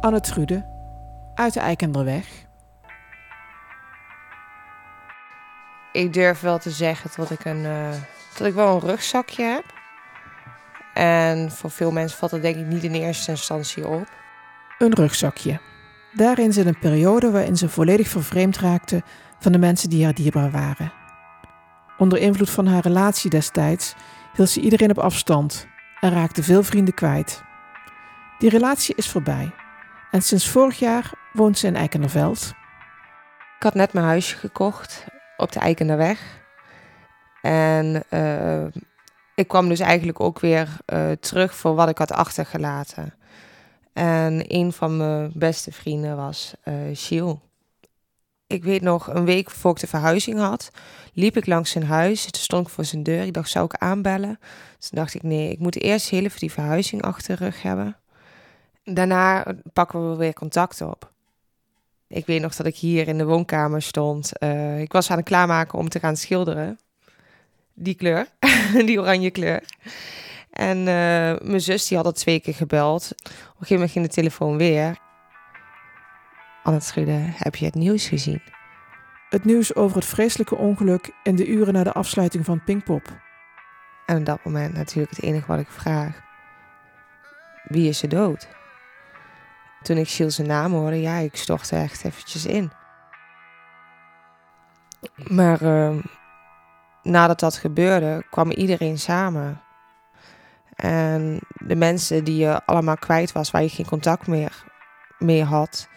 Anne Trude uit de Eikenderweg. Ik durf wel te zeggen dat ik, een, uh, dat ik wel een rugzakje heb. En voor veel mensen valt dat denk ik niet in eerste instantie op. Een rugzakje. Daarin zit een periode waarin ze volledig vervreemd raakte van de mensen die haar dierbaar waren. Onder invloed van haar relatie destijds hield ze iedereen op afstand en raakte veel vrienden kwijt. Die relatie is voorbij en sinds vorig jaar woont ze in Eikenderveld. Ik had net mijn huisje gekocht op de Eikenderweg. En uh, ik kwam dus eigenlijk ook weer uh, terug voor wat ik had achtergelaten. En een van mijn beste vrienden was uh, Ik weet nog, een week voor ik de verhuizing had, liep ik langs zijn huis. Toen stond ik voor zijn deur. Ik dacht, zou ik aanbellen? Toen dacht ik, nee, ik moet eerst heel even die verhuizing achter de rug hebben. Daarna pakken we weer contact op. Ik weet nog dat ik hier in de woonkamer stond. Uh, ik was aan het klaarmaken om te gaan schilderen. Die kleur, die oranje kleur. En uh, mijn zus die had al twee keer gebeld. Op een gegeven moment ging de telefoon weer. Anne Schudde, heb je het nieuws gezien? Het nieuws over het vreselijke ongeluk in de uren na de afsluiting van Pinkpop. En op dat moment natuurlijk het enige wat ik vraag. Wie is er dood? Toen ik zijn naam hoorde, ja, ik stortte echt eventjes in. Maar uh, nadat dat gebeurde, kwam iedereen samen. En de mensen die je allemaal kwijt was, waar je geen contact meer mee had,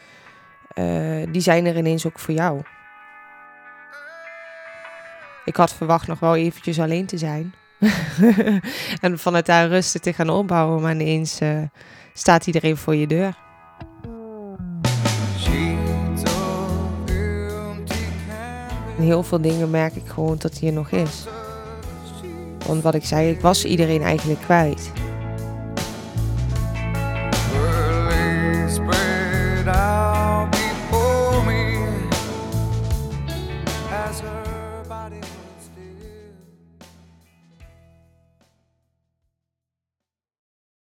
uh, die zijn er ineens ook voor jou. Ik had verwacht nog wel eventjes alleen te zijn. en vanuit daar rustig te gaan opbouwen, maar ineens uh, staat iedereen voor je deur. Heel veel dingen merk ik gewoon dat hij er nog is. Want wat ik zei, ik was iedereen eigenlijk kwijt.